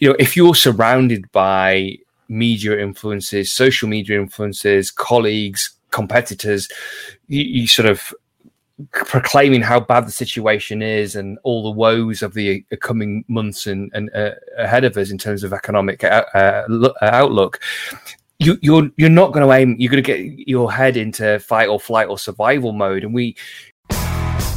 you know, if you're surrounded by media influences, social media influences, colleagues, competitors, you, you sort of proclaiming how bad the situation is and all the woes of the uh, coming months and, and uh, ahead of us in terms of economic uh, uh, outlook you, you're you're not going to aim you're going to get your head into fight or flight or survival mode. And we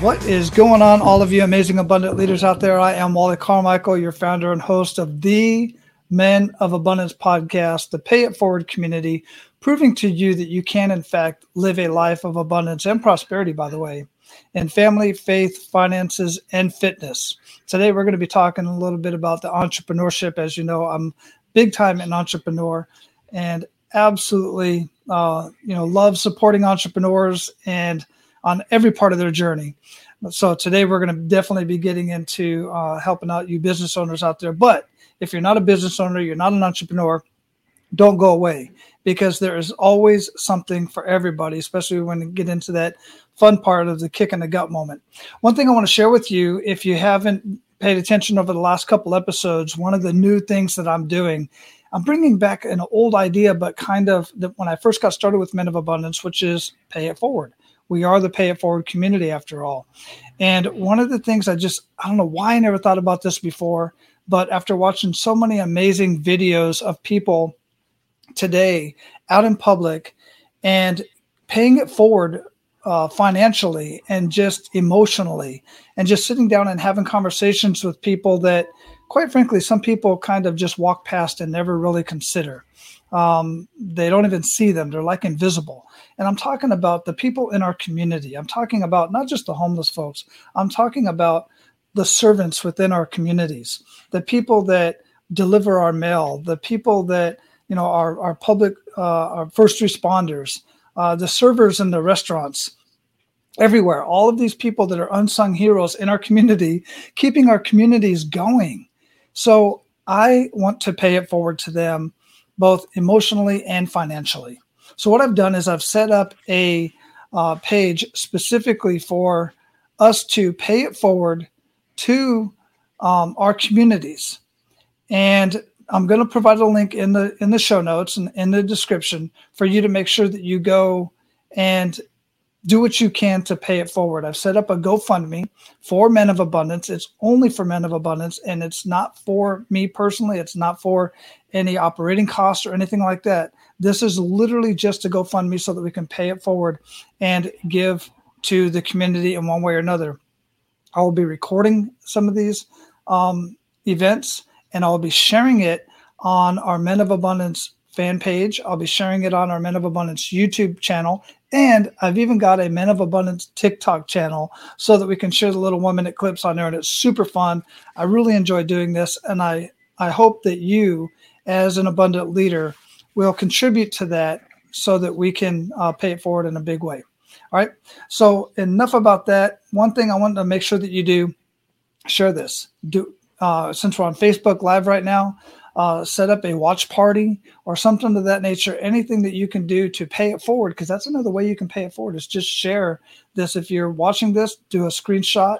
What is going on, all of you amazing, abundant leaders out there? I am Wally Carmichael, your founder and host of the Men of Abundance podcast, the Pay It Forward community, proving to you that you can, in fact, live a life of abundance and prosperity, by the way, in family, faith, finances, and fitness. Today, we're going to be talking a little bit about the entrepreneurship. As you know, I'm big time an entrepreneur and absolutely, uh, you know, love supporting entrepreneurs and on every part of their journey. So today we're going to definitely be getting into uh, helping out you business owners out there. But if you're not a business owner, you're not an entrepreneur, don't go away because there is always something for everybody, especially when you get into that fun part of the kick in the gut moment. One thing I want to share with you, if you haven't paid attention over the last couple episodes, one of the new things that I'm doing, I'm bringing back an old idea, but kind of the, when I first got started with Men of Abundance, which is pay it forward. We are the pay it forward community after all. And one of the things I just, I don't know why I never thought about this before, but after watching so many amazing videos of people today out in public and paying it forward uh, financially and just emotionally and just sitting down and having conversations with people that quite frankly some people kind of just walk past and never really consider um, they don't even see them. They're like invisible. And I'm talking about the people in our community. I'm talking about not just the homeless folks, I'm talking about the servants within our communities, the people that deliver our mail, the people that, you know, our, our public, uh, our first responders, uh, the servers in the restaurants, everywhere. All of these people that are unsung heroes in our community, keeping our communities going. So I want to pay it forward to them, both emotionally and financially. So what I've done is I've set up a uh, page specifically for us to pay it forward to um, our communities, and I'm going to provide a link in the in the show notes and in the description for you to make sure that you go and do what you can to pay it forward. I've set up a GoFundMe for Men of Abundance. It's only for Men of Abundance, and it's not for me personally. It's not for any operating costs or anything like that. This is literally just to GoFundMe so that we can pay it forward and give to the community in one way or another. I will be recording some of these um, events and I'll be sharing it on our Men of Abundance fan page. I'll be sharing it on our Men of Abundance YouTube channel. And I've even got a Men of Abundance TikTok channel so that we can share the little one minute clips on there. And it's super fun. I really enjoy doing this. And I, I hope that you, as an abundant leader, will contribute to that so that we can uh, pay it forward in a big way. All right. So enough about that. One thing I want to make sure that you do share this. Do uh, since we're on Facebook Live right now, uh, set up a watch party or something of that nature. Anything that you can do to pay it forward, because that's another way you can pay it forward. Is just share this. If you're watching this, do a screenshot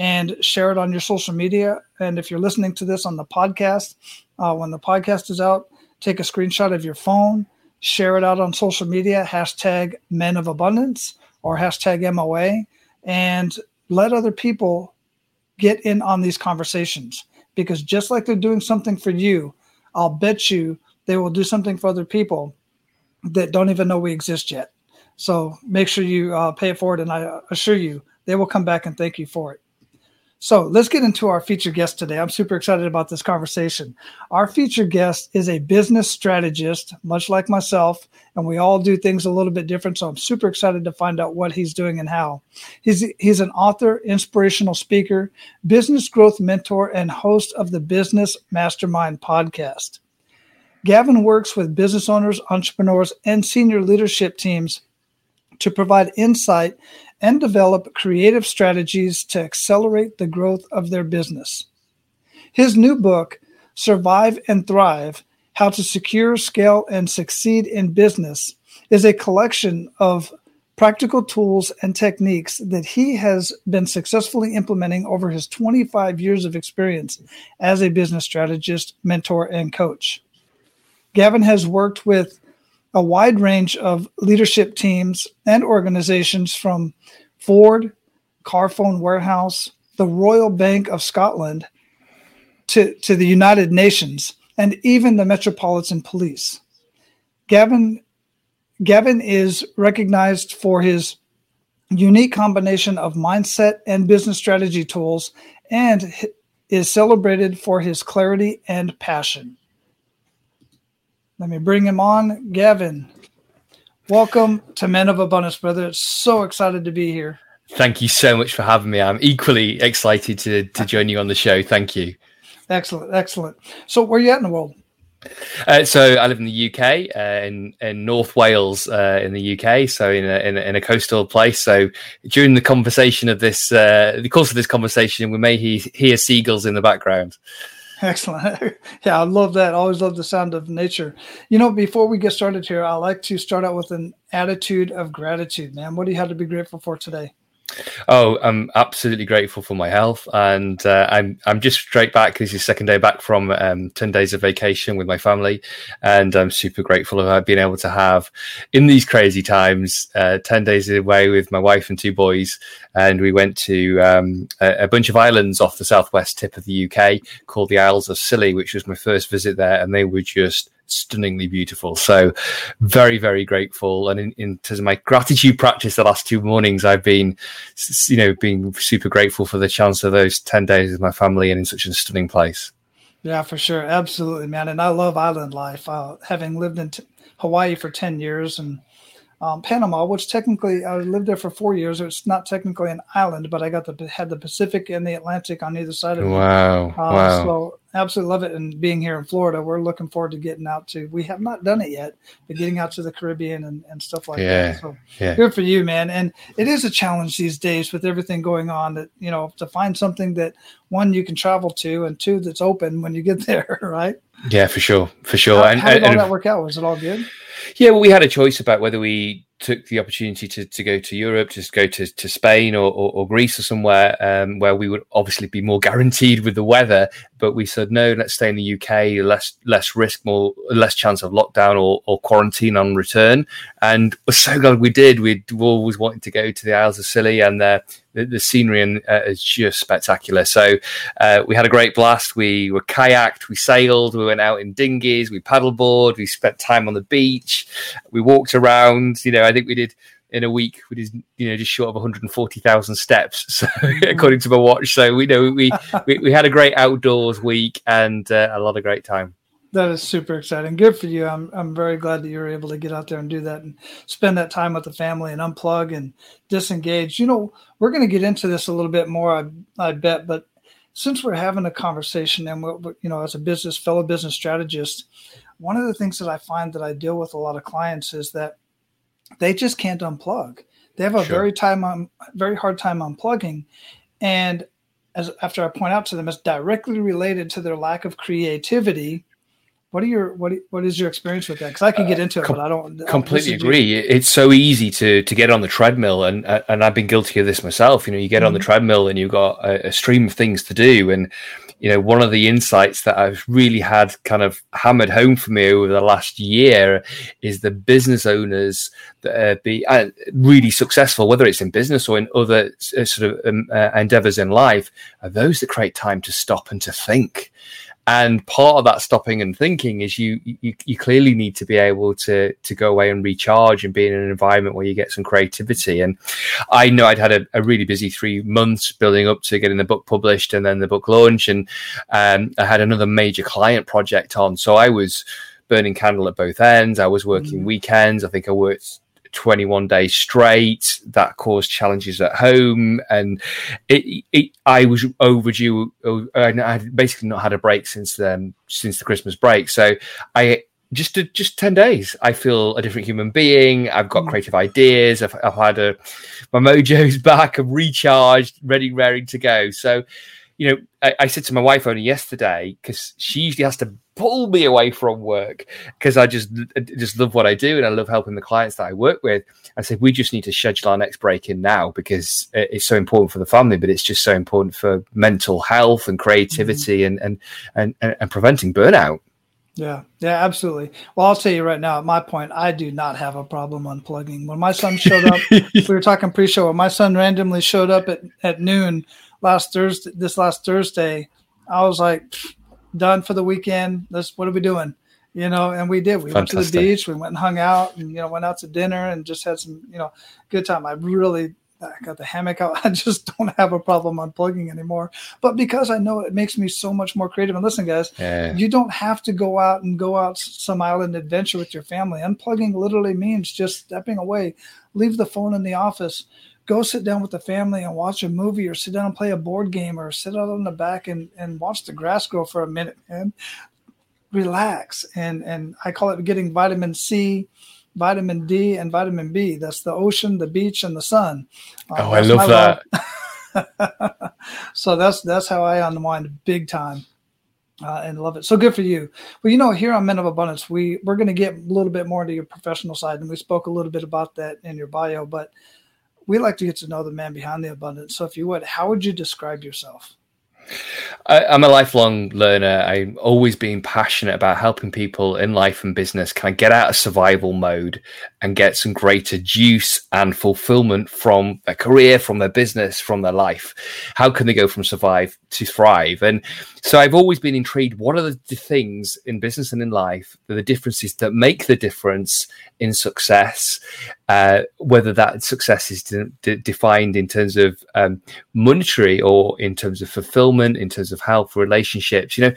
and share it on your social media. And if you're listening to this on the podcast, uh, when the podcast is out, take a screenshot of your phone, share it out on social media, hashtag men of abundance or hashtag MOA, and let other people get in on these conversations. Because just like they're doing something for you, I'll bet you they will do something for other people that don't even know we exist yet. So make sure you uh, pay it forward, and I assure you they will come back and thank you for it. So let's get into our featured guest today. I'm super excited about this conversation. Our featured guest is a business strategist, much like myself, and we all do things a little bit different. So I'm super excited to find out what he's doing and how. He's, he's an author, inspirational speaker, business growth mentor, and host of the Business Mastermind podcast. Gavin works with business owners, entrepreneurs, and senior leadership teams to provide insight and develop creative strategies to accelerate the growth of their business. His new book, Survive and Thrive How to Secure, Scale, and Succeed in Business, is a collection of practical tools and techniques that he has been successfully implementing over his 25 years of experience as a business strategist, mentor, and coach. Gavin has worked with a wide range of leadership teams and organizations from Ford, Carphone Warehouse, the Royal Bank of Scotland, to, to the United Nations, and even the Metropolitan Police. Gavin, Gavin is recognized for his unique combination of mindset and business strategy tools and is celebrated for his clarity and passion. Let me bring him on. Gavin, welcome to Men of Abundance, brother. It's so excited to be here. Thank you so much for having me. I'm equally excited to, to join you on the show. Thank you. Excellent, excellent. So, where are you at in the world? Uh, so I live in the UK, uh, in in North Wales, uh, in the UK. So in a, in a, in a coastal place. So during the conversation of this, uh, the course of this conversation, we may he- hear seagulls in the background. Excellent. yeah, I love that. I always love the sound of nature. You know, before we get started here, I like to start out with an attitude of gratitude, man. What do you have to be grateful for today? Oh, I'm absolutely grateful for my health, and uh, I'm I'm just straight back. This is second day back from um, ten days of vacation with my family, and I'm super grateful of being able to have in these crazy times uh, ten days away with my wife and two boys, and we went to um, a, a, bunch of islands off the southwest tip of the UK called the Isles of Scilly, which was my first visit there, and they were just stunningly beautiful. So very, very grateful. And in, in, terms of my gratitude practice, the last two mornings, I've been, you know, being super grateful for the chance of those 10 days with my family and in such a stunning place. Yeah, for sure. Absolutely, man. And I love island life. Uh, having lived in t- Hawaii for 10 years and um, Panama, which technically I lived there for four years. It's not technically an island, but I got the had the Pacific and the Atlantic on either side of it. Wow! Um, wow! So absolutely love it. And being here in Florida, we're looking forward to getting out to. We have not done it yet, but getting out to the Caribbean and, and stuff like yeah, that. So yeah. good for you, man. And it is a challenge these days with everything going on. That you know to find something that one you can travel to and two that's open when you get there, right? Yeah, for sure, for sure. How, and, how did all that work out? Was it all good? Yeah, well, we had a choice about whether we took the opportunity to, to go to Europe, just go to, to Spain or, or, or Greece or somewhere um, where we would obviously be more guaranteed with the weather. But we said no, let's stay in the UK, less less risk, more less chance of lockdown or, or quarantine on return. And we're so glad we did. We'd always wanted to go to the Isles of Scilly, and the, the, the scenery and, uh, is just spectacular. So uh, we had a great blast. We were kayaked, we sailed, we went out in dinghies, we paddleboard, we spent time on the beach, we walked around. You know, I think we did in a week we did you know just short of 140,000 steps so according to my watch so we know we, we, we had a great outdoors week and uh, a lot of great time that is super exciting good for you I'm I'm very glad that you were able to get out there and do that and spend that time with the family and unplug and disengage you know we're going to get into this a little bit more I, I bet but since we're having a conversation and we're, you know as a business fellow business strategist one of the things that I find that I deal with a lot of clients is that they just can't unplug. They have a sure. very time on very hard time unplugging, and as after I point out to them, it's directly related to their lack of creativity. What are your what what is your experience with that? Because I can get uh, into it, uh, com- but I don't completely agree. It's so easy to to get on the treadmill, and and I've been guilty of this myself. You know, you get mm-hmm. on the mm-hmm. treadmill and you've got a, a stream of things to do, and you know, one of the insights that I've really had kind of hammered home for me over the last year is the business owners that are be uh, really successful, whether it's in business or in other uh, sort of um, uh, endeavors in life, are those that create time to stop and to think. And part of that stopping and thinking is you, you, you clearly need to be able to to go away and recharge and be in an environment where you get some creativity. And I know I'd had a, a really busy three months building up to getting the book published and then the book launch, and um, I had another major client project on, so I was burning candle at both ends. I was working mm. weekends. I think I worked 21 days straight. That caused challenges at home, and it, it I was overdue. And I had basically not had a break since then, since the Christmas break. So I just just 10 days i feel a different human being i've got mm. creative ideas I've, I've, had a my mojo's back i'm recharged ready ready to go so you know i, I said to my wife only yesterday because she usually has to pull me away from work because i just just love what i do and i love helping the clients that i work with i said we just need to schedule our next break in now because it's so important for the family but it's just so important for mental health and creativity mm-hmm. and, and and and preventing burnout yeah, yeah, absolutely. Well, I'll tell you right now, at my point, I do not have a problem unplugging. When my son showed up, we were talking pre-show. When my son randomly showed up at, at noon last Thursday, this last Thursday, I was like, done for the weekend. Let's. What are we doing? You know, and we did. We Fantastic. went to the beach. We went and hung out, and you know, went out to dinner and just had some, you know, good time. I really I got the hammock out. I just don't have a problem unplugging anymore. But because I know it makes me so much more creative. And listen, guys, yeah. you don't have to go out and go out some island adventure with your family. Unplugging literally means just stepping away, leave the phone in the office, go sit down with the family and watch a movie or sit down and play a board game or sit out on the back and, and watch the grass grow for a minute and relax. And and I call it getting vitamin C vitamin D and vitamin B. That's the ocean, the beach, and the sun. Uh, oh, I love that. so that's that's how I unwind big time. Uh, and love it. So good for you. Well, you know, here on Men of Abundance, we we're going to get a little bit more into your professional side, and we spoke a little bit about that in your bio. But we like to get to know the man behind the abundance. So, if you would, how would you describe yourself? I, am a lifelong learner. I'm always being passionate about helping people in life and business kind of get out of survival mode and get some greater juice and fulfillment from their career, from their business, from their life. How can they go from survive to thrive? And so I've always been intrigued. What are the things in business and in life, that the differences that make the difference in success? Uh, whether that success is de- de- defined in terms of um, monetary or in terms of fulfillment, in terms of health, relationships. You know,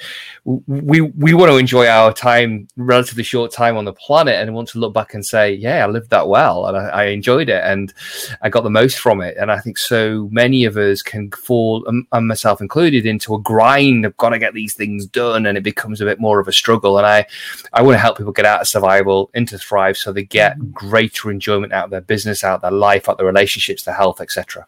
we we want to enjoy our time, relatively short time on the planet, and want to look back and say, "Yeah, I lived that well, and I, I enjoyed it, and I got the most from it." And I think so many of us can fall, and myself included, into a grind of got to get these things done, and it becomes a bit more of a struggle. And I I want to help people get out of survival into thrive, so they get mm-hmm. greater enjoyment out of their business, out of their life, out their relationships, their health, etc.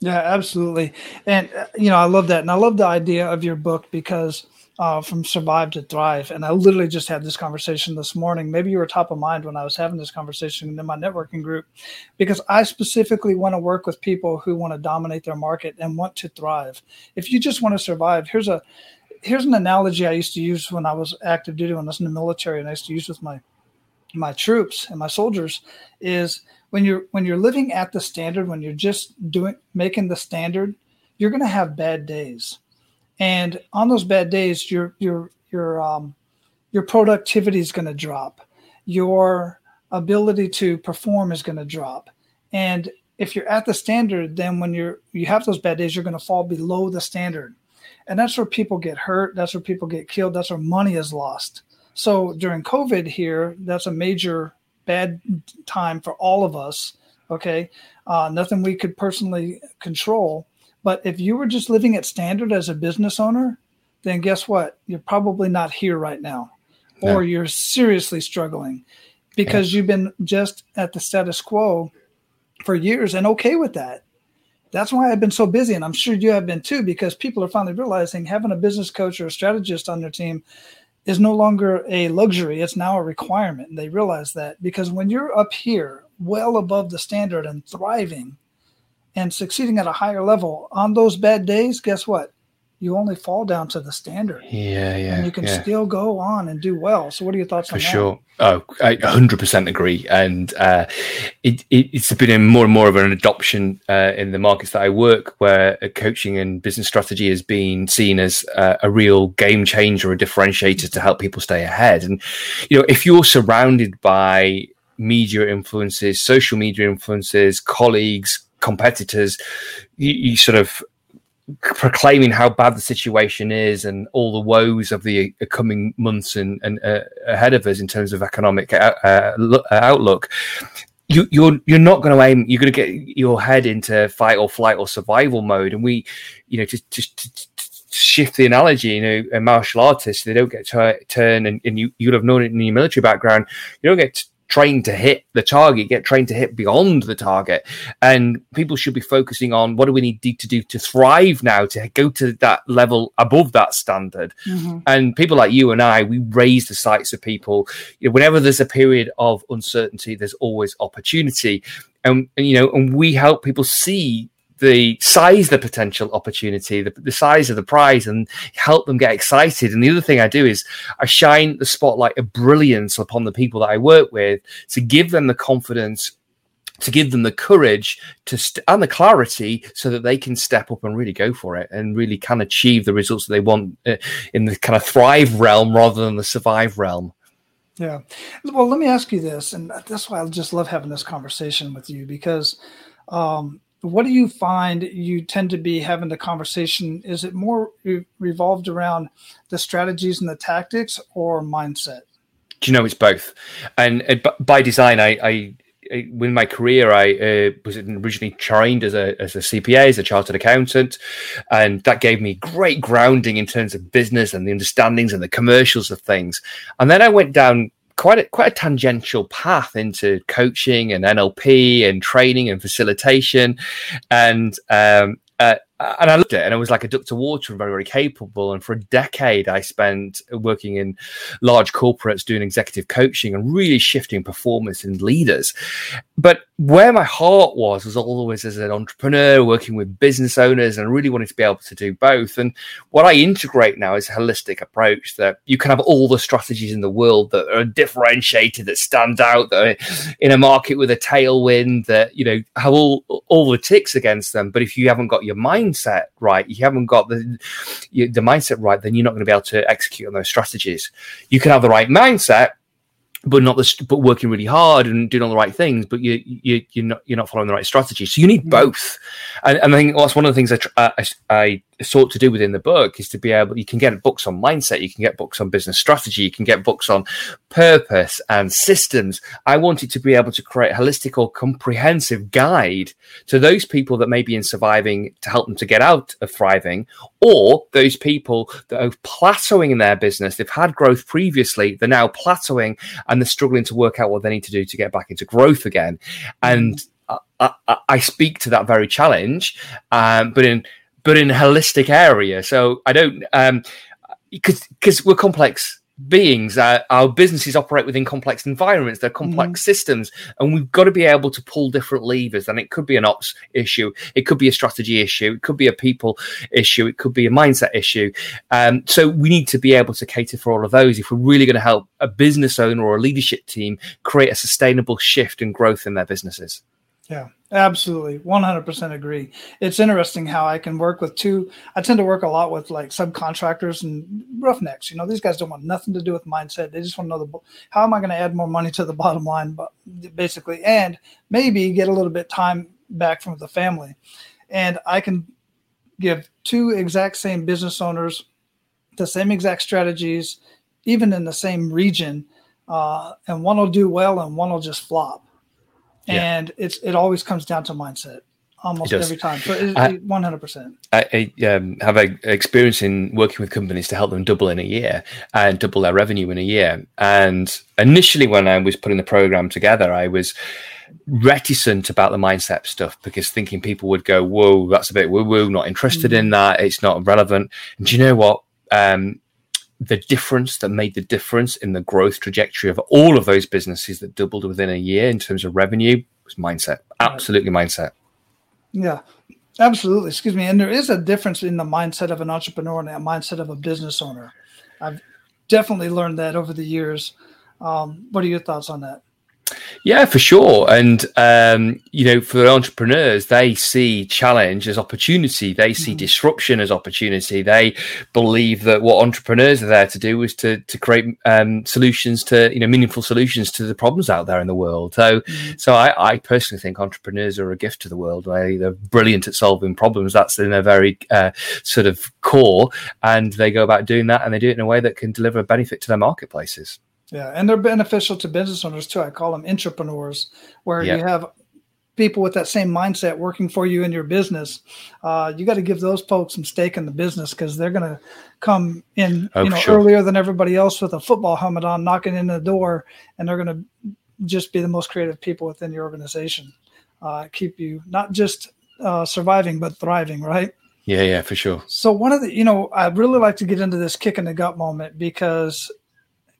Yeah, absolutely. And uh, you know, I love that, and I love the idea of your book because uh, from survive to thrive. And I literally just had this conversation this morning. Maybe you were top of mind when I was having this conversation in my networking group, because I specifically want to work with people who want to dominate their market and want to thrive. If you just want to survive, here's a here's an analogy I used to use when I was active duty when I was in the military, and I used to use with my my troops and my soldiers is when you're when you're living at the standard when you're just doing making the standard you're going to have bad days and on those bad days your your your um your productivity is going to drop your ability to perform is going to drop and if you're at the standard then when you're you have those bad days you're going to fall below the standard and that's where people get hurt that's where people get killed that's where money is lost so during COVID here, that's a major bad time for all of us. Okay. Uh, nothing we could personally control. But if you were just living at standard as a business owner, then guess what? You're probably not here right now, or you're seriously struggling because yeah. you've been just at the status quo for years and okay with that. That's why I've been so busy, and I'm sure you have been too, because people are finally realizing having a business coach or a strategist on their team is no longer a luxury, it's now a requirement. And they realize that because when you're up here, well above the standard and thriving and succeeding at a higher level on those bad days, guess what? you only fall down to the standard. Yeah, yeah. And you can yeah. still go on and do well. So, what are your thoughts For on that? sure. Oh, I 100% agree. And uh, it, it, it's been a more and more of an adoption uh, in the markets that I work, where coaching and business strategy has been seen as uh, a real game changer, a differentiator to help people stay ahead. And, you know, if you're surrounded by media influences, social media influences, colleagues, competitors, you, you sort of proclaiming how bad the situation is and all the woes of the coming months and, and uh, ahead of us in terms of economic uh, uh, outlook. You, are you're, you're not going to aim. You're going to get your head into fight or flight or survival mode, and we, you know, just just shift the analogy, you know, a martial artist, they don't get to turn, and, and you you'd have known it in your military background. You don't get trained to hit the target, get trained to hit beyond the target. And people should be focusing on what do we need to do to thrive now to go to that level above that standard. Mm-hmm. And people like you and I, we raise the sights of people. You know, whenever there's a period of uncertainty, there's always opportunity. And, and you know, and we help people see the size the potential opportunity, the, the size of the prize, and help them get excited. And the other thing I do is I shine the spotlight of brilliance upon the people that I work with to give them the confidence to give them the courage to st- and the clarity so that they can step up and really go for it and really can achieve the results that they want uh, in the kind of thrive realm rather than the survive realm. Yeah. Well, let me ask you this, and that's why I just love having this conversation with you because um, what do you find you tend to be having the conversation? Is it more revolved around the strategies and the tactics or mindset? Do you know it's both? And by design, I, I my career, I uh, was originally trained as a as a CPA, as a chartered accountant, and that gave me great grounding in terms of business and the understandings and the commercials of things. And then I went down quite a quite a tangential path into coaching and NLP and training and facilitation, and um, uh, and I loved it, and I was like a duck to water and very, very capable. And for a decade, I spent working in large corporates doing executive coaching and really shifting performance and leaders. But where my heart was was always as an entrepreneur, working with business owners, and really wanting to be able to do both. And what I integrate now is a holistic approach that you can have all the strategies in the world that are differentiated, that stand out, that are in a market with a tailwind, that you know have all all the ticks against them. But if you haven't got your mindset right, you haven't got the the mindset right, then you're not going to be able to execute on those strategies. You can have the right mindset, but not the but working really hard and doing all the right things, but you you you're not you're not following the right strategy. So you need mm. both, and, and I think that's one of the things I, I, I sought to do within the book is to be able you can get books on mindset you can get books on business strategy you can get books on purpose and systems. I wanted to be able to create a holistic or comprehensive guide to those people that may be in surviving to help them to get out of thriving or those people that are plateauing in their business. They've had growth previously they're now plateauing and they're struggling to work out what they need to do to get back into growth again. And I, I, I speak to that very challenge um, but in but in a holistic area. So I don't, um, because because we're complex beings. Uh, our businesses operate within complex environments. They're complex mm. systems, and we've got to be able to pull different levers. And it could be an ops issue, it could be a strategy issue, it could be a people issue, it could be a mindset issue. Um, so we need to be able to cater for all of those if we're really going to help a business owner or a leadership team create a sustainable shift and growth in their businesses. Yeah, absolutely. 100% agree. It's interesting how I can work with two. I tend to work a lot with like subcontractors and roughnecks. You know, these guys don't want nothing to do with mindset. They just want to know the, how am I going to add more money to the bottom line, but basically, and maybe get a little bit time back from the family. And I can give two exact same business owners the same exact strategies, even in the same region, uh, and one will do well and one will just flop and it's it always comes down to mindset almost every time. So one hundred percent. I, I um, have a experience in working with companies to help them double in a year and double their revenue in a year. And initially, when I was putting the program together, I was reticent about the mindset stuff because thinking people would go, "Whoa, that's a bit woo woo," not interested mm. in that. It's not relevant. And do you know what? Um, the difference that made the difference in the growth trajectory of all of those businesses that doubled within a year in terms of revenue was mindset. Absolutely mindset. Yeah, absolutely. Excuse me. And there is a difference in the mindset of an entrepreneur and the mindset of a business owner. I've definitely learned that over the years. Um, what are your thoughts on that? Yeah, for sure. And, um, you know, for entrepreneurs, they see challenge as opportunity. They see mm-hmm. disruption as opportunity. They believe that what entrepreneurs are there to do is to, to create um, solutions to, you know, meaningful solutions to the problems out there in the world. So, mm-hmm. so I, I, personally think entrepreneurs are a gift to the world. They're brilliant at solving problems. That's in their very uh, sort of core. And they go about doing that and they do it in a way that can deliver a benefit to their marketplaces. Yeah, and they're beneficial to business owners too. I call them entrepreneurs, where you have people with that same mindset working for you in your business, uh, you got to give those folks some stake in the business because they're going to come in oh, you know sure. earlier than everybody else with a football helmet on, knocking in the door, and they're going to just be the most creative people within your organization. Uh, keep you not just uh, surviving but thriving, right? Yeah, yeah, for sure. So one of the, you know, I'd really like to get into this kick in the gut moment because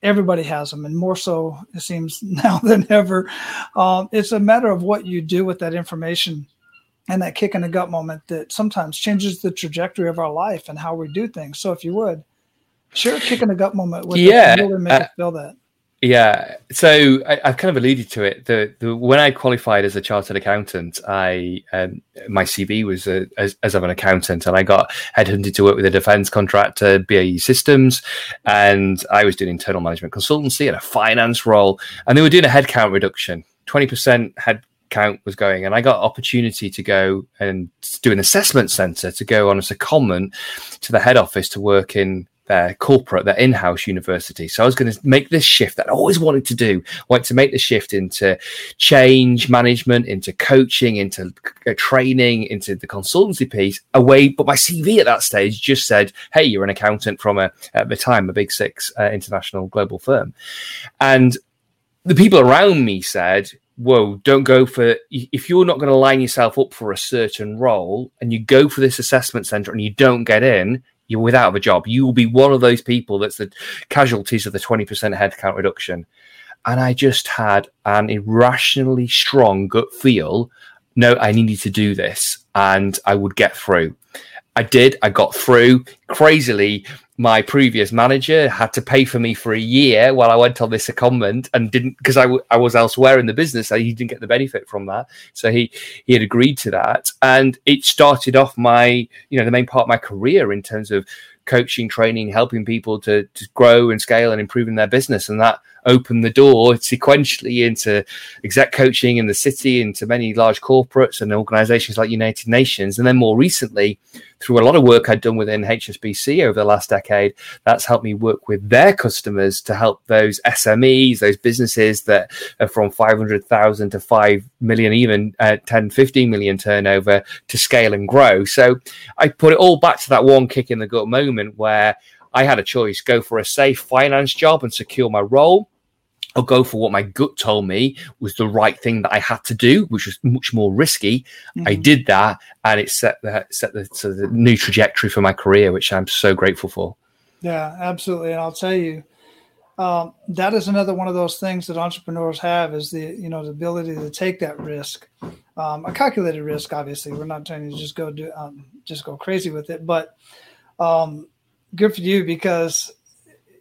everybody has them, and more so it seems now than ever. Um, it's a matter of what you do with that information and that kick in the gut moment that sometimes changes the trajectory of our life and how we do things. So if you would share a kick in the gut moment with yeah, us, really make us feel that. Yeah, so I, have kind of alluded to it. The, the when I qualified as a chartered accountant, I um, my CV was a, as, as of an accountant, and I got headhunted to work with a defence contractor, BAE Systems, and I was doing internal management consultancy and a finance role, and they were doing a headcount reduction, twenty percent head count was going and i got opportunity to go and do an assessment center to go on as a secondment to the head office to work in their corporate, their in-house university. So I was going to make this shift that I always wanted to do. I wanted to make the shift into change management, into coaching, into training, into the consultancy piece away. But my CV at that stage just said, "Hey, you're an accountant from a at the time a big six uh, international global firm," and the people around me said, whoa, don't go for if you're not going to line yourself up for a certain role and you go for this assessment center and you don't get in, you're without a job. You will be one of those people that's the casualties of the 20% headcount reduction. And I just had an irrationally strong gut feel. No, I needed to do this and I would get through. I did. I got through. Crazily, my previous manager had to pay for me for a year while I went on this secondment and didn't because I, w- I was elsewhere in the business. So he didn't get the benefit from that. So he he had agreed to that, and it started off my you know the main part of my career in terms of coaching, training, helping people to, to grow and scale and improving their business. And that opened the door sequentially into exec coaching in the city, into many large corporates and organizations like United Nations. And then more recently, through a lot of work I'd done within HSBC over the last decade, that's helped me work with their customers to help those SMEs, those businesses that are from 500,000 to 5 million, even uh, 10, 15 million turnover to scale and grow. So I put it all back to that one kick in the gut moment where I had a choice go for a safe finance job and secure my role or go for what my gut told me was the right thing that I had to do, which was much more risky. Mm-hmm. I did that, and it set the set the, so the new trajectory for my career, which I'm so grateful for. Yeah, absolutely, and I'll tell you, um, that is another one of those things that entrepreneurs have is the you know the ability to take that risk, um, a calculated risk. Obviously, we're not trying to just go do um, just go crazy with it, but um, good for you because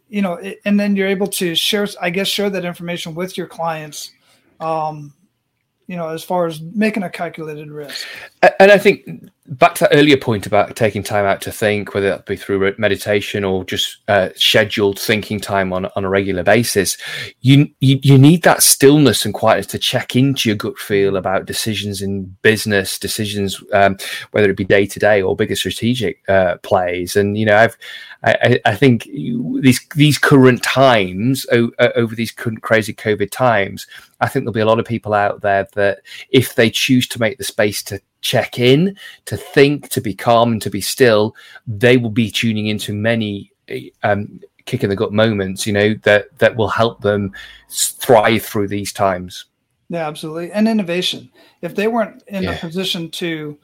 you know, and then you're able to share, I guess, share that information with your clients. Um, you know, as far as making a calculated risk. And I think back to that earlier point about taking time out to think, whether that be through meditation or just uh, scheduled thinking time on on a regular basis, you, you you need that stillness and quietness to check into your gut feel about decisions in business, decisions um, whether it be day to day or bigger strategic uh, plays. And you know, I've I, I think these these current times over these crazy COVID times, I think there'll be a lot of people out there that if they choose to make the space to check in, to think, to be calm, and to be still, they will be tuning into many um, kick in the gut moments. You know that that will help them thrive through these times. Yeah, absolutely, and innovation. If they weren't in yeah. a position to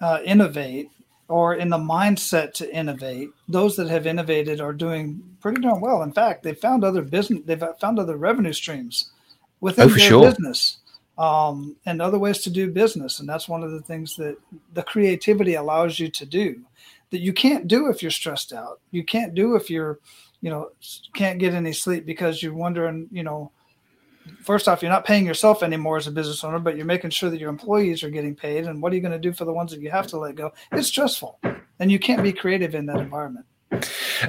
uh, innovate or in the mindset to innovate, those that have innovated are doing pretty darn well. In fact, they've found other business, they've found other revenue streams within oh, their sure. business um, and other ways to do business. And that's one of the things that the creativity allows you to do that you can't do if you're stressed out. You can't do if you're, you know, can't get any sleep because you're wondering, you know, first off, you're not paying yourself anymore as a business owner, but you're making sure that your employees are getting paid. And what are you going to do for the ones that you have to let go? It's stressful, and you can't be creative in that environment.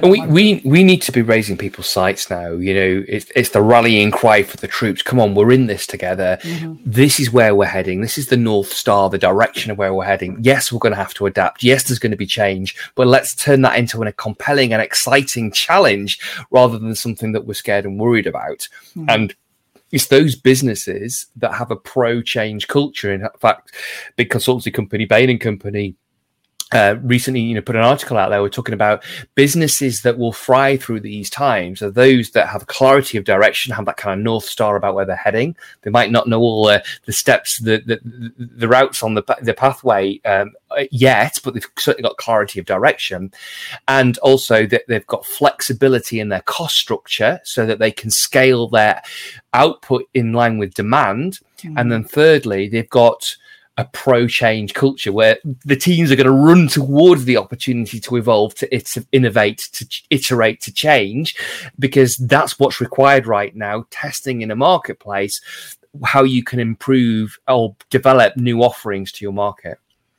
And we, we we need to be raising people's sights now. You know, it's it's the rallying cry for the troops. Come on, we're in this together. Mm-hmm. This is where we're heading. This is the north star, the direction of where we're heading. Yes, we're going to have to adapt. Yes, there's going to be change, but let's turn that into a compelling and exciting challenge rather than something that we're scared and worried about. Mm-hmm. And it's those businesses that have a pro change culture. In fact, big consultancy company, Bain and Company, uh, recently, you know, put an article out there. We're talking about businesses that will thrive through these times are those that have clarity of direction, have that kind of north star about where they're heading. They might not know all uh, the steps, the, the, the routes on the the pathway um, yet, but they've certainly got clarity of direction, and also that they've got flexibility in their cost structure so that they can scale their output in line with demand. Mm. And then thirdly, they've got a pro change culture where the teams are going to run towards the opportunity to evolve, to innovate, to iterate, to change, because that's what's required right now. Testing in a marketplace, how you can improve or develop new offerings to your market.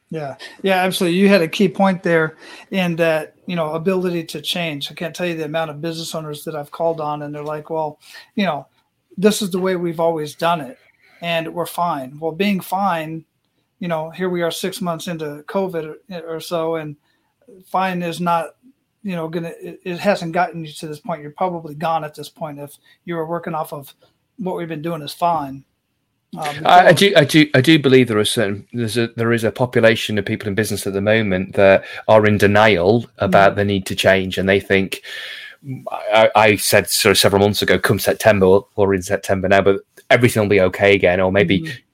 Yeah, yeah, absolutely. You had a key point there in that, you know, ability to change. I can't tell you the amount of business owners that I've called on and they're like, well, you know, this is the way we've always done it and we're fine. Well, being fine you know, here we are six months into COVID or, so, and fine is not, you know, gonna it, it, hasn't gotten you to this point. You're probably gone at this point if you were working off of what we've been doing is fine. Um, I, I, do, I do, I do believe there are certain there's a there is a population of people in business at the moment that are in denial about mm-hmm. the need to change, and they think. I, I, said sort of several months ago, come September, or in September now, but everything will be okay again, or maybe mm-hmm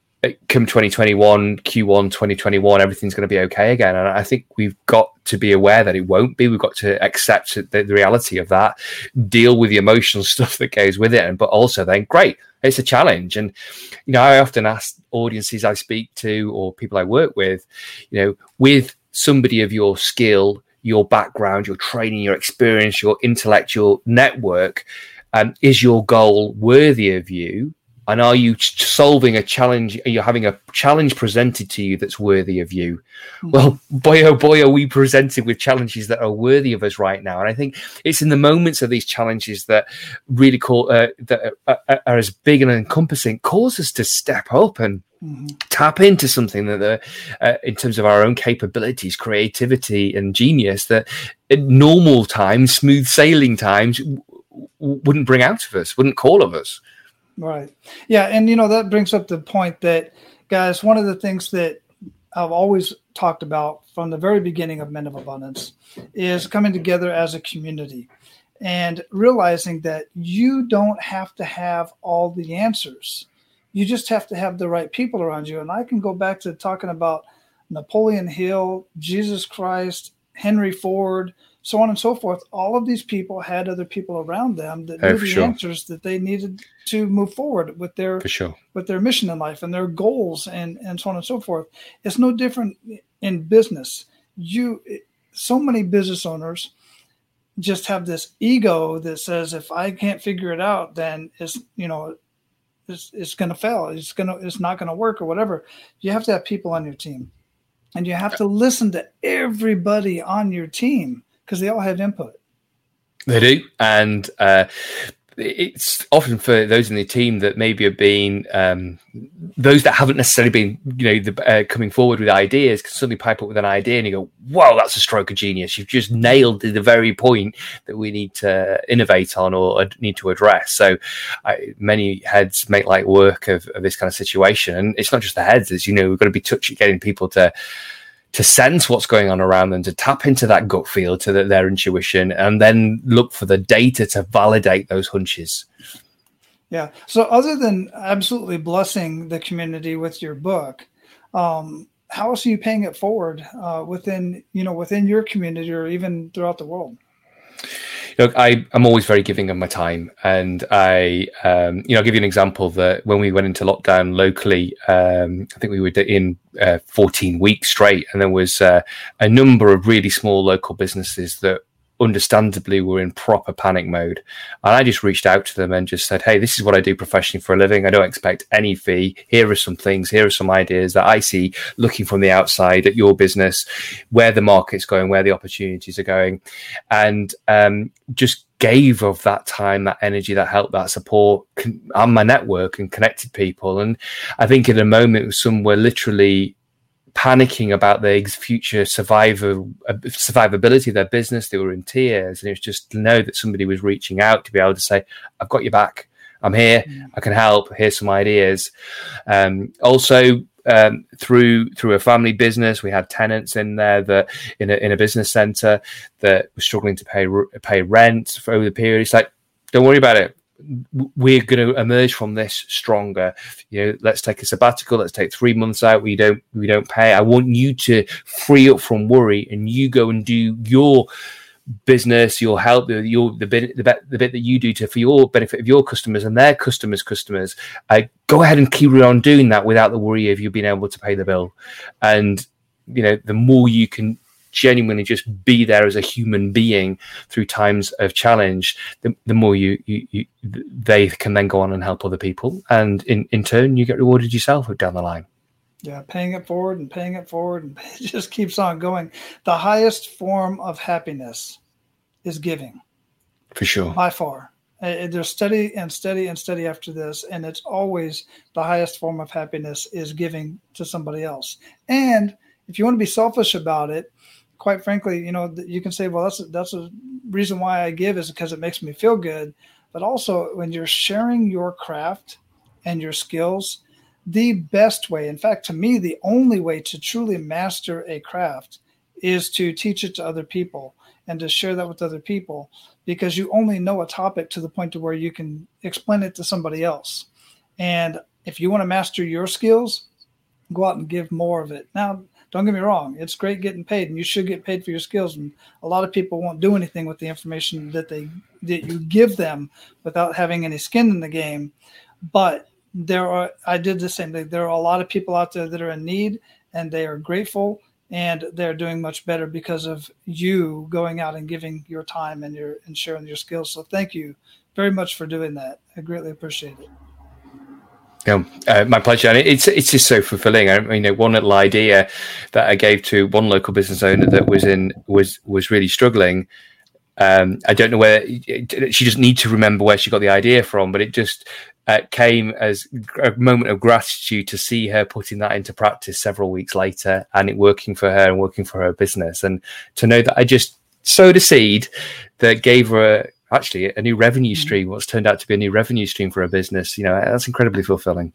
come 2021 q1 2021 everything's going to be okay again. And i think we've got to be aware that it won't be. We've got to accept the, the, reality of that deal with the emotional stuff that goes with it. And but also then great it's a challenge. And you know i often ask audiences i speak to or people i work with you know with somebody of your skill your background your training your experience your intellectual network um, is your goal worthy of you and are you solving a challenge are you having a challenge presented to you that's worthy of you mm-hmm. well boy oh boy are we presented with challenges that are worthy of us right now and i think it's in the moments of these challenges that really call uh, that are, are, are, as big and encompassing cause us to step up and mm-hmm. tap into something that uh, uh, in terms of our own capabilities creativity and genius that in normal times smooth sailing times w- wouldn't bring out of us wouldn't call of us Right. Yeah. And, you know, that brings up the point that, guys, one of the things that I've always talked about from the very beginning of Men of Abundance is coming together as a community and realizing that you don't have to have all the answers. You just have to have the right people around you. And I can go back to talking about Napoleon Hill, Jesus Christ, Henry Ford, so on and so forth. All of these people had other people around them that knew the sure. answers that they needed to move forward with their sure. with their mission in life and their goals and and so on and so forth. It's no different in business. You so many business owners just have this ego that says if I can't figure it out, then it's you know it's, it's going to fail. It's going to it's not going to work or whatever. You have to have people on your team, and you have to listen to everybody on your team because they all have input. They do, and uh, it's often for those in the team that maybe have been um, those that haven't necessarily been, you know, the, uh, coming forward with ideas can suddenly pipe up with an idea and you go, "Wow, that's a stroke of genius! You've just nailed the very point that we need to innovate on or need to address." So, many heads make light work of, of, this kind of situation, and it's not just the heads; as you know, we've got to be touching, getting people to to sense what's going on around them, to tap into that gut feel, to the, their intuition, and then look for the data to validate those hunches. Yeah. So, other than absolutely blessing the community with your book, um, how else are you paying it forward uh, within you know within your community or even throughout the world? Look, I, am always very giving of my time. And I, um, you know, I'll give you an example that when we went into lockdown locally, um, I think we were in uh, 14 weeks straight, and there was uh, a number of really small local businesses that understandably were in proper panic mode. And I just reached out to them and just said, Hey, this is what I do professionally for a living. I don't expect any fee. Here are some things. Here are some ideas that I see looking from the outside at your business, where the market's going, where the opportunities are going. And um, just gave of that time, that energy, that help, that support on my network and connected people. And I think in a moment, some were literally panicking about their future survivor uh, survivability of their business. They were in tears, and it was just to know that somebody was reaching out to be able to say, "I've got your back. I'm here. Mm. I can help. Here's some ideas. Um, also, um, through through a family business. We had tenants in there that in a, in a business center that were struggling to pay pay rent for over the period. It's like, don't worry about it. We're going to emerge from this stronger. You know, let's take a sabbatical. Let's take three months out. We don't we don't pay. I want you to free up from worry, and you go and do your business, your help, your the bit the bit, the bit that you do to for your benefit of your customers and their customers' customers. Uh, go ahead and keep on doing that without the worry of you being able to pay the bill. And you know, the more you can genuinely just be there as a human being through times of challenge, the, the more you, you, you they can then go on and help other people, and in in turn, you get rewarded yourself down the line. Yeah, paying it forward and paying it forward, and it just keeps on going. The highest form of happiness is giving. For sure. By far. There's steady and steady and steady after this, and it's always the highest form of happiness is giving to somebody else. And if you want to be selfish about it, quite frankly, you know, you can say, well, that's a, that's a reason why I give is because it makes me feel good. But also, when you're sharing your craft and your skills, the best way, in fact, to me, the only way to truly master a craft is to teach it to other people and to share that with other people because you only know a topic to the point to where you can explain it to somebody else. And if you want to master your skills, go out and give more of it. Now, don't get me wrong, it's great getting paid and you should get paid for your skills and a lot of people won't do anything with the information that they that you give them without having any skin in the game. But there are I did the same thing. There are a lot of people out there that are in need and they are grateful and they're doing much better because of you going out and giving your time and your and sharing your skills. So thank you very much for doing that. I greatly appreciate it. Yeah, uh, my pleasure. And it's it's just so fulfilling. I mean, you know, one little idea that I gave to one local business owner that was in was was really struggling. Um, I don't know where she doesn't need to remember where she got the idea from, but it just uh, came as a moment of gratitude to see her putting that into practice several weeks later and it working for her and working for her business. And to know that I just sowed a seed that gave her actually a new revenue mm-hmm. stream, what's turned out to be a new revenue stream for a business. You know, that's incredibly fulfilling.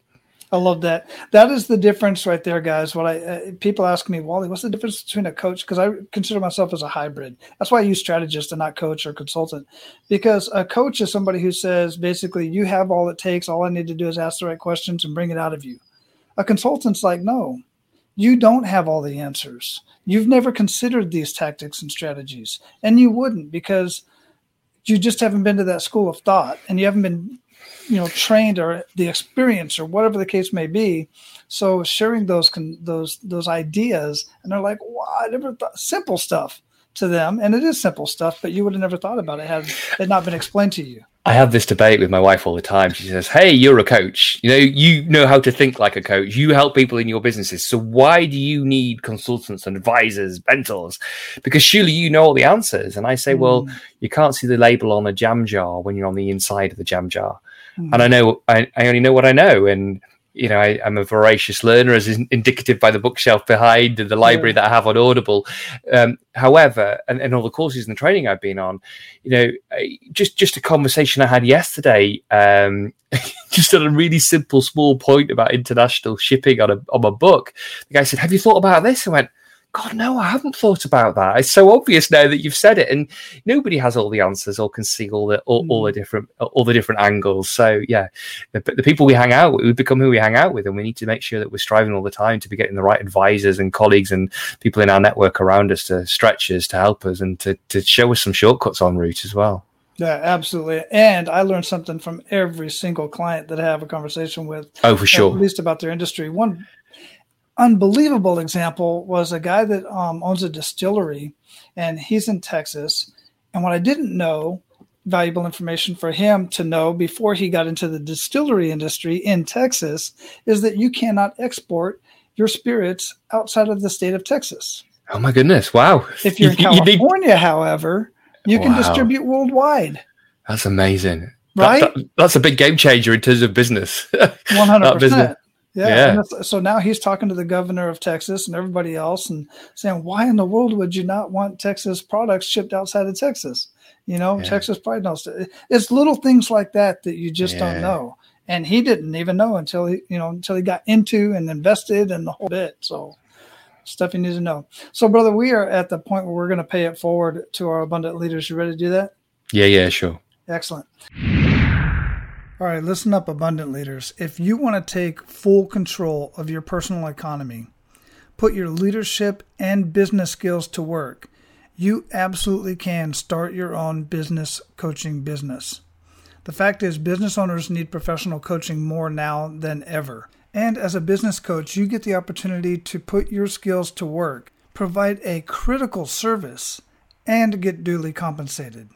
I love that. That is the difference right there, guys. What I uh, people ask me, Wally, what's the difference between a coach? Because I consider myself as a hybrid. That's why I use strategist and not coach or consultant. Because a coach is somebody who says basically, you have all it takes. All I need to do is ask the right questions and bring it out of you. A consultant's like, no, you don't have all the answers. You've never considered these tactics and strategies, and you wouldn't because you just haven't been to that school of thought and you haven't been you know trained or the experience or whatever the case may be. So sharing those con- those those ideas and they're like wow i never thought simple stuff to them. And it is simple stuff but you would have never thought about it had it not been explained to you I have this debate with my wife all the time. She says, Hey, you're a coach. You know, you know how to think like a coach. You help people in your businesses. So why do you need consultants and advisors, mentors? Because surely you know all the answers. And I say, mm. Well, you can't see the label on a jam jar when you're on the inside of the jam jar. Mm. And I know, I, I only know what I know. And you know, I, am a voracious learner, as is indicative by the bookshelf behind and the library yeah. that I have on Audible. Um, however, and, and, all the courses and the training I've been on, you know, just just a conversation I had yesterday, um, just on a really simple, small point about international shipping on a on my book. The guy said, "Have you thought about this?" I went, God, no, I haven't thought about that. It's so obvious now that you've said it, and nobody has all the answers or can see all the all, all the hmm. different all the different angles. So yeah, the, the, people we hang out with, we become who we hang out with, and we need to make sure that we're striving all the time to be getting the right advisors and colleagues and people in our network around us to stretch us, to help us, and to to show us some shortcuts on route as well. Yeah, absolutely. And I learned something from every single client that I have a conversation with. Oh, for sure. At least about their industry. One unbelievable example was a guy that um, owns a distillery and he's in Texas. And what I didn't know, valuable information for him to know before he got into the distillery industry in Texas, is that you cannot export your spirits outside of the state of Texas. Oh my goodness! Wow. If you're in California, however, you can wow. distribute worldwide. That's amazing. Right? That, that, that's a big game changer in terms of business. One hundred percent. Yeah. yeah. So now he's talking to the governor of Texas and everybody else and saying, why in the world would you not want Texas products shipped outside of Texas? You know, yeah. Texas Pride knows. It's little things like that that you just yeah. don't know. And he didn't even know until he, you know, until he got into and invested and the whole bit. So stuff you need to know. So, brother, we are at the point where we're going to pay it forward to our abundant leaders. You ready to do that? Yeah, yeah, sure. Excellent. All right, listen up, abundant leaders. If you want to take full control of your personal economy, put your leadership and business skills to work, you absolutely can start your own business coaching business. The fact is, business owners need professional coaching more now than ever. And as a business coach, you get the opportunity to put your skills to work, provide a critical service, and get duly compensated.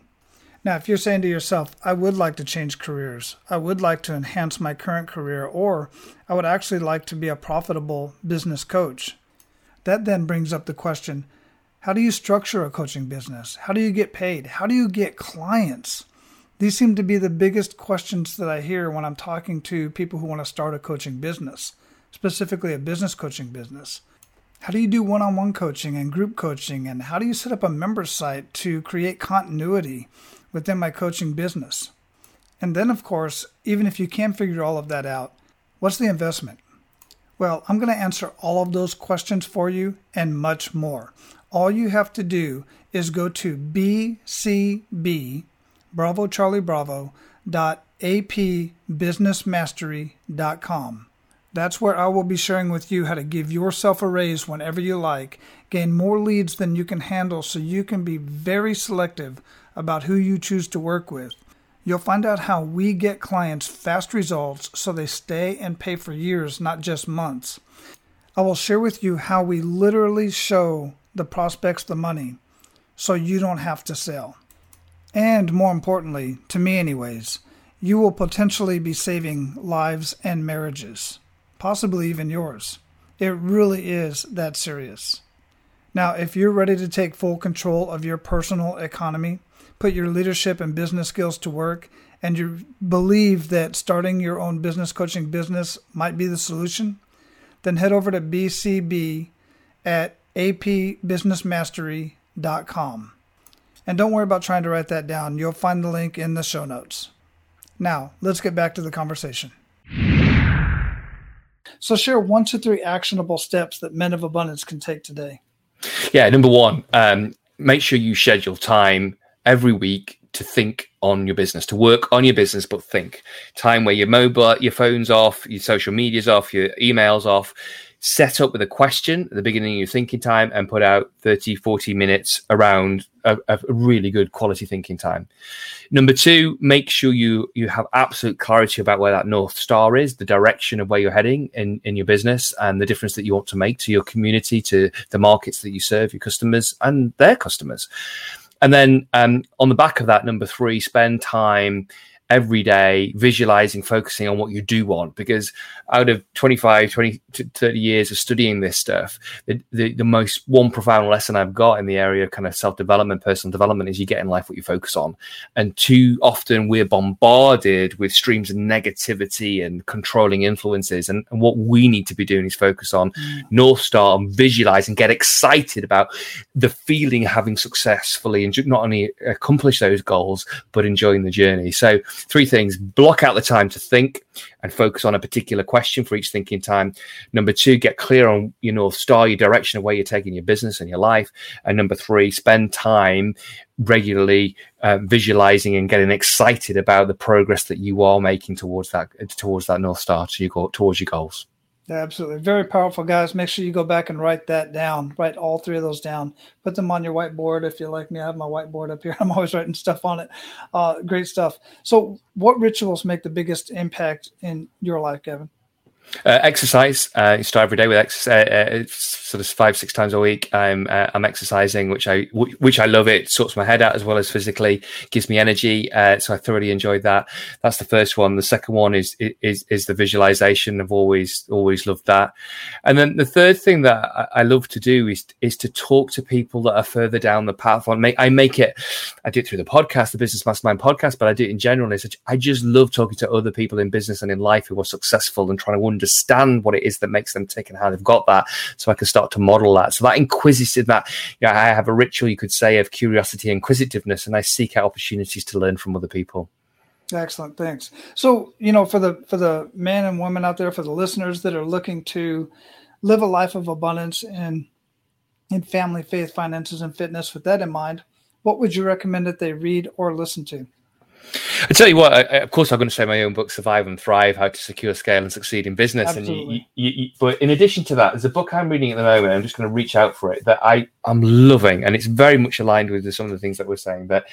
Now, if you're saying to yourself, I would like to change careers, I would like to enhance my current career, or I would actually like to be a profitable business coach, that then brings up the question how do you structure a coaching business? How do you get paid? How do you get clients? These seem to be the biggest questions that I hear when I'm talking to people who want to start a coaching business, specifically a business coaching business. How do you do one on one coaching and group coaching? And how do you set up a member site to create continuity within my coaching business? And then, of course, even if you can figure all of that out, what's the investment? Well, I'm going to answer all of those questions for you and much more. All you have to do is go to BCB, Bravo Charlie Bravo, dot apbusinessmastery.com. That's where I will be sharing with you how to give yourself a raise whenever you like, gain more leads than you can handle so you can be very selective about who you choose to work with. You'll find out how we get clients fast results so they stay and pay for years, not just months. I will share with you how we literally show the prospects the money so you don't have to sell. And more importantly, to me, anyways, you will potentially be saving lives and marriages, possibly even yours. It really is that serious. Now, if you're ready to take full control of your personal economy, put your leadership and business skills to work, and you believe that starting your own business coaching business might be the solution, then head over to BCB at apbusinessmastery.com. And don't worry about trying to write that down. You'll find the link in the show notes. Now, let's get back to the conversation. So, share one, two, three actionable steps that men of abundance can take today. Yeah, number one, um, make sure you schedule time every week to think on your business, to work on your business, but think. Time where your mobile, your phone's off, your social media's off, your email's off. Set up with a question at the beginning of your thinking time and put out 30, 40 minutes around a, a really good quality thinking time. Number two, make sure you you have absolute clarity about where that North Star is, the direction of where you're heading in, in your business and the difference that you want to make to your community, to the markets that you serve, your customers and their customers. And then um, on the back of that, number three, spend time every day visualizing focusing on what you do want. Because out of 25 20 30 years of studying this stuff the, the, the most one profound lesson i've got in the area of kind of self-development personal development is you get in life what you focus on. And too often we're bombarded with streams of negativity and controlling influences. And, and what we need to be doing is focus on mm. north star and visualize and get excited about the feeling of having successfully and not only accomplish those goals but enjoying the journey. So three things block out the time to think and focus on a particular question for each thinking time. Number two, get clear on your North Star, your direction of where you're taking your business and your life. And number three, spend time regularly uh, visualizing and getting excited about the progress that you are making towards that towards that North Star to your, towards your goals. Absolutely. Very powerful, guys. Make sure you go back and write that down. Write all three of those down. Put them on your whiteboard. If you like me, I have my whiteboard up here. I'm always writing stuff on it. Uh, great stuff. So, what rituals make the biggest impact in your life, Gavin? Uh, exercise. Uh, you start every day with exercise. Uh, uh sort of five six times a week. I'm uh, I'm exercising, which I w- which I love. It sorts my head out as well as physically gives me energy. Uh, so I thoroughly enjoyed that. That's the first one. The second one is is is the visualization. I've always always loved that. And then the third thing that I, I love to do is is to talk to people that are further down the path. I make I make it. I do it through the podcast, the Business Mastermind podcast, but I do it in general. I just love talking to other people in business and in life who are successful and trying to understand what it is that makes them tick and how they've got that, so I can start to model that. So that inquisitive, that you know, I have a ritual, you could say, of curiosity, inquisitiveness, and I seek out opportunities to learn from other people. Excellent, thanks. So, you know, for the for the men and women out there, for the listeners that are looking to live a life of abundance and in family, faith, finances, and fitness, with that in mind, what would you recommend that they read or listen to? I tell you what, I, of course, I'm going to say my own book, Survive and Thrive: How to Secure, Scale, and Succeed in Business. Absolutely. And you, you, you, but in addition to that, there's a book I'm reading at the moment. I'm just going to reach out for it that I I'm loving, and it's very much aligned with some of the things that we're saying. That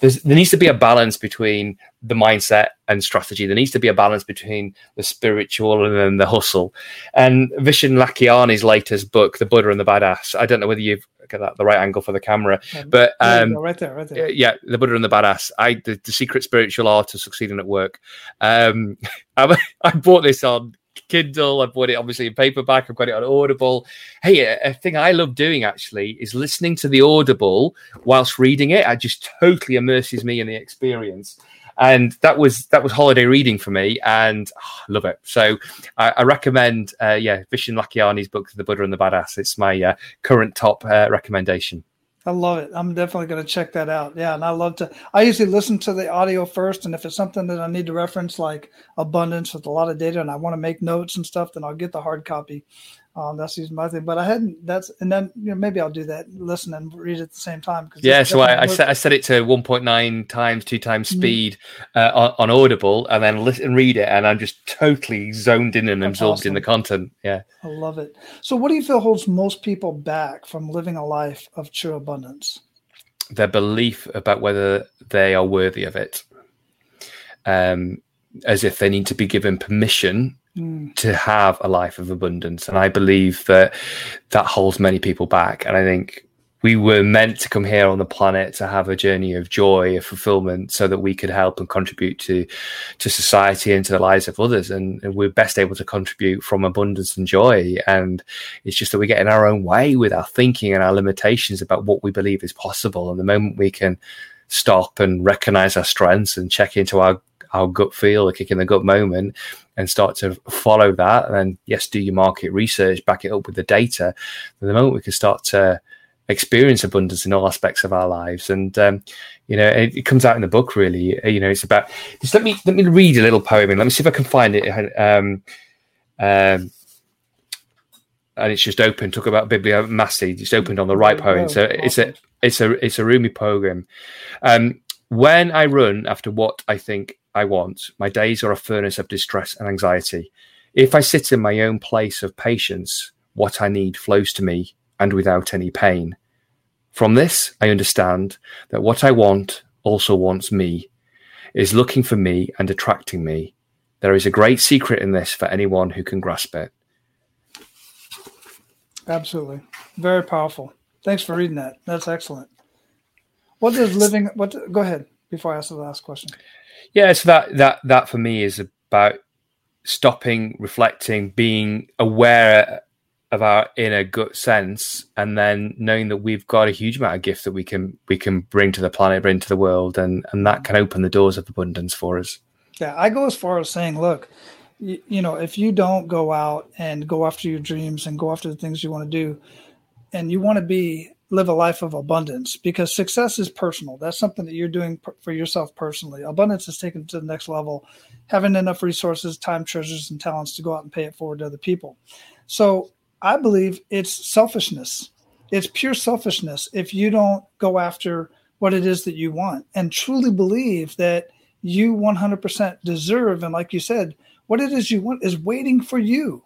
there's there needs to be a balance between the mindset and strategy. There needs to be a balance between the spiritual and then the hustle. And Vishen Lakhiani's latest book, The Buddha and the Badass. I don't know whether you've get that the right angle for the camera. But um, right there, right there. Yeah, the Buddha and the Badass. I the, the secret spiritual art of succeeding at work. Um, I, I bought this on Kindle. I bought it obviously in paperback. I've got it on Audible. Hey, a, a, thing I love doing actually is listening to the Audible whilst reading it. It just totally immerses me in the experience and that was that was holiday reading for me, and oh, love it. So I, I recommend, uh, yeah, Vishen Lakhiani's book, The Buddha and the Badass. It's my uh, current top uh, recommendation. I love it. I'm definitely going to check that out. Yeah, and I love to. I usually listen to the audio first, and if it's something that I need to reference, like abundance with a lot of data, and I want to make notes and stuff, then I'll get the hard copy. Um, that's usually my thing. But I hadn't. That's and then you know maybe I'll do that. Listen and read at the same time. Cause Yeah. So I, I set I set it to 1.9 times two times mm-hmm. speed mm-hmm. uh, on, on, Audible, and then listen and read it, and I'm just totally zoned in and that's absorbed awesome. in the content. Yeah. I love it. So what do you feel holds most people back from living a life of true abundance? Their belief about whether they are worthy of it. Um, as if they need to be given permission to have a life of abundance. And I believe that that holds many people back. And I think we were meant to come here on the planet to have a journey of joy, of fulfillment, so that we could help and contribute to to society and to the lives of others. And, and, we're best able to contribute from abundance and joy. And it's just that we get in our own way with our thinking and our limitations about what we believe is possible. And the moment we can stop and recognize our strengths and check into our our gut feel, a kick in the gut moment, and start to follow that. And then, yes, do your market research, back it up with the data. But the moment we can start to experience abundance in all aspects of our lives, and um, you know, it, it, comes out in the book. Really, you know, it's about. Just let me let me read a little poem, and let me see if I can find it. Um, um, and it's just open. Talk about bibliomancy. It's opened on the right poem. So it's a it's a it's a Rumi poem. Um, when I run after what I think I want. My days are a furnace of distress and anxiety. If I sit in my own place of patience, what I need flows to me and without any pain. From this, I understand that what I want also wants me, is looking for me and attracting me. There is a great secret in this for anyone who can grasp it. Absolutely. Very powerful. Thanks for reading that. That's excellent. What does living what go ahead before I ask the last question. Yeah, so that that that for me is about stopping, reflecting, being aware of our inner gut sense, and then knowing that we've got a huge amount of gifts that we can we can bring to the planet, bring to the world, and and that can open the doors of abundance for us. Yeah, I go as far as saying, look, you, you know, if you don't go out and go after your dreams and go after the things you want to do, and you want to be live a life of abundance because success is personal. That's something that you're doing for yourself personally. Abundance is taken to the next level, having enough resources, time, treasures, and talents to go out and pay it forward to other people. So I believe it's selfishness. It's pure selfishness if you don't go after what it is that you want and truly believe that you 100% deserve. And like you said, what it is you want is waiting for you.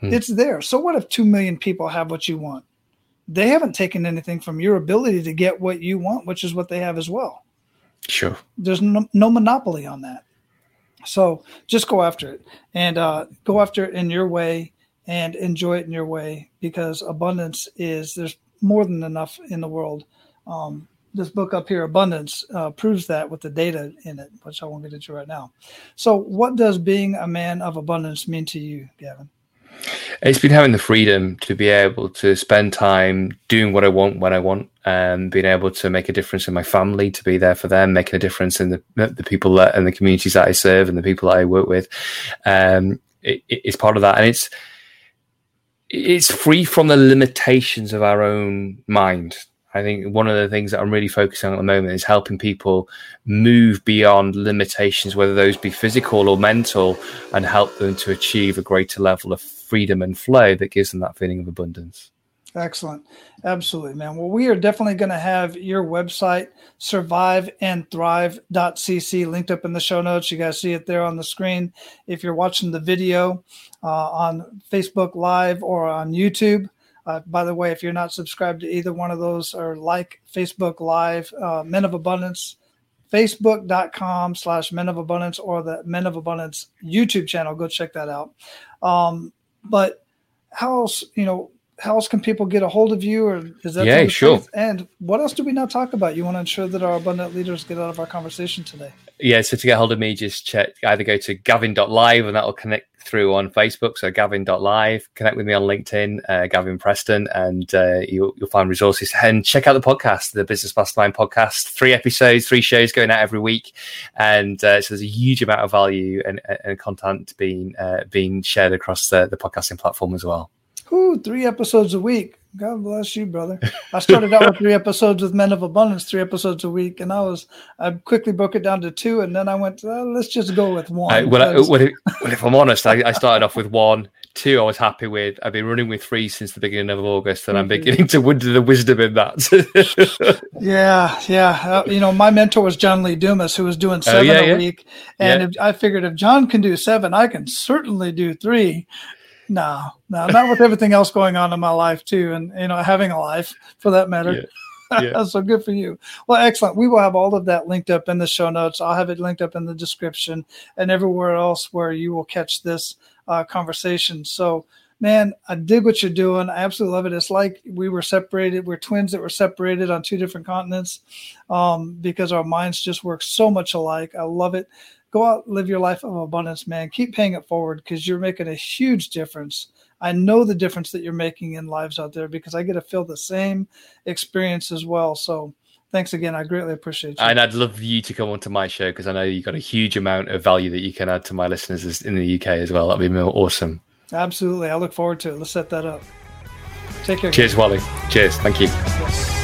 Hmm. It's there. So what if 2 million people have what you want? They haven't taken anything from your ability to get what you want, which is what they have as well. Sure. There's no, no monopoly on that. So just go after it and uh, go after it in your way and enjoy it in your way because abundance is there's more than enough in the world. Um, this book up here, Abundance, uh, proves that with the data in it, which I won't get into right now. So, what does being a man of abundance mean to you, Gavin? It's been having the freedom to be able to spend time doing what I want when I want, and being able to make a difference in my family, to be there for them, making a difference in the the people that and the communities that I serve and the people that I work with. Um, is part of that, and it's it's free from the limitations of our own mind. I think one of the things that I'm really focusing on at the moment is helping people move beyond limitations, whether those be physical or mental, and help them to achieve a greater level of freedom and flow that gives them that feeling of abundance. Excellent. Absolutely, man. Well, we are definitely going to have your website, surviveandthrive.cc, linked up in the show notes. You guys see it there on the screen. If you're watching the video uh, on Facebook Live or on YouTube, uh, by the way, if you're not subscribed to either one of those or like Facebook Live, uh, Men of Abundance, facebook.com slash Men of Abundance or the Men of Abundance YouTube channel, go check that out. Um, but how else, you know, how else can people get a hold of you or is that yeah sure. and what else do we not talk about? You want to ensure that our abundant leaders get out of our conversation today? Yeah so to get hold of me just check either go to gavin.live and that will connect through on facebook. So gavin.live connect with me on linkedin uh, gavin preston and uh, you'll, you'll find resources. And check out the podcast the business mastermind podcast. Three episodes three shows going out every week. And uh, so there's a huge amount of value and, and content being uh, being shared across the, the podcasting platform as well Ooh, three episodes a week. God bless you, brother. I started out with three episodes with Men of Abundance, three episodes a week, and I was I quickly broke it down to two, and then I went, well, let's just go with one. Uh, well, I, well, if, well, if, I'm honest, I, I, started off with one, two. I was happy with. I've been running with three since the beginning of August, and I'm beginning to wonder the wisdom in that. yeah, yeah. Uh, you know, my mentor was John Lee Dumas, who was doing oh, seven yeah, a yeah. week, and yeah. if, I figured if John can do seven, I can certainly do three. No, no, not with everything else going on in my life too, and you know, having a life for that matter. Yeah. Yeah. so good for you. Well, excellent. We will have all of that linked up in the show notes. I'll have it linked up in the description and everywhere else where you will catch this uh, conversation. So, man, I dig what you're doing. I absolutely love it. It's like we were separated. We're twins that were separated on two different continents um, because our minds just work so much alike. I love it go out, live your life of abundance, man. Keep paying it forward because you're making a huge difference. I know the difference that you're making in lives out there because I get to feel the same experience as well. So thanks again. I greatly appreciate you. And I'd love for you to come onto my show because I know you've got a huge amount of value that you can add to my listeners in the UK as well. That'd be awesome. Absolutely. I look forward to it. Let's set that up. Take care. Cheers, Wally. Cheers. Thank you.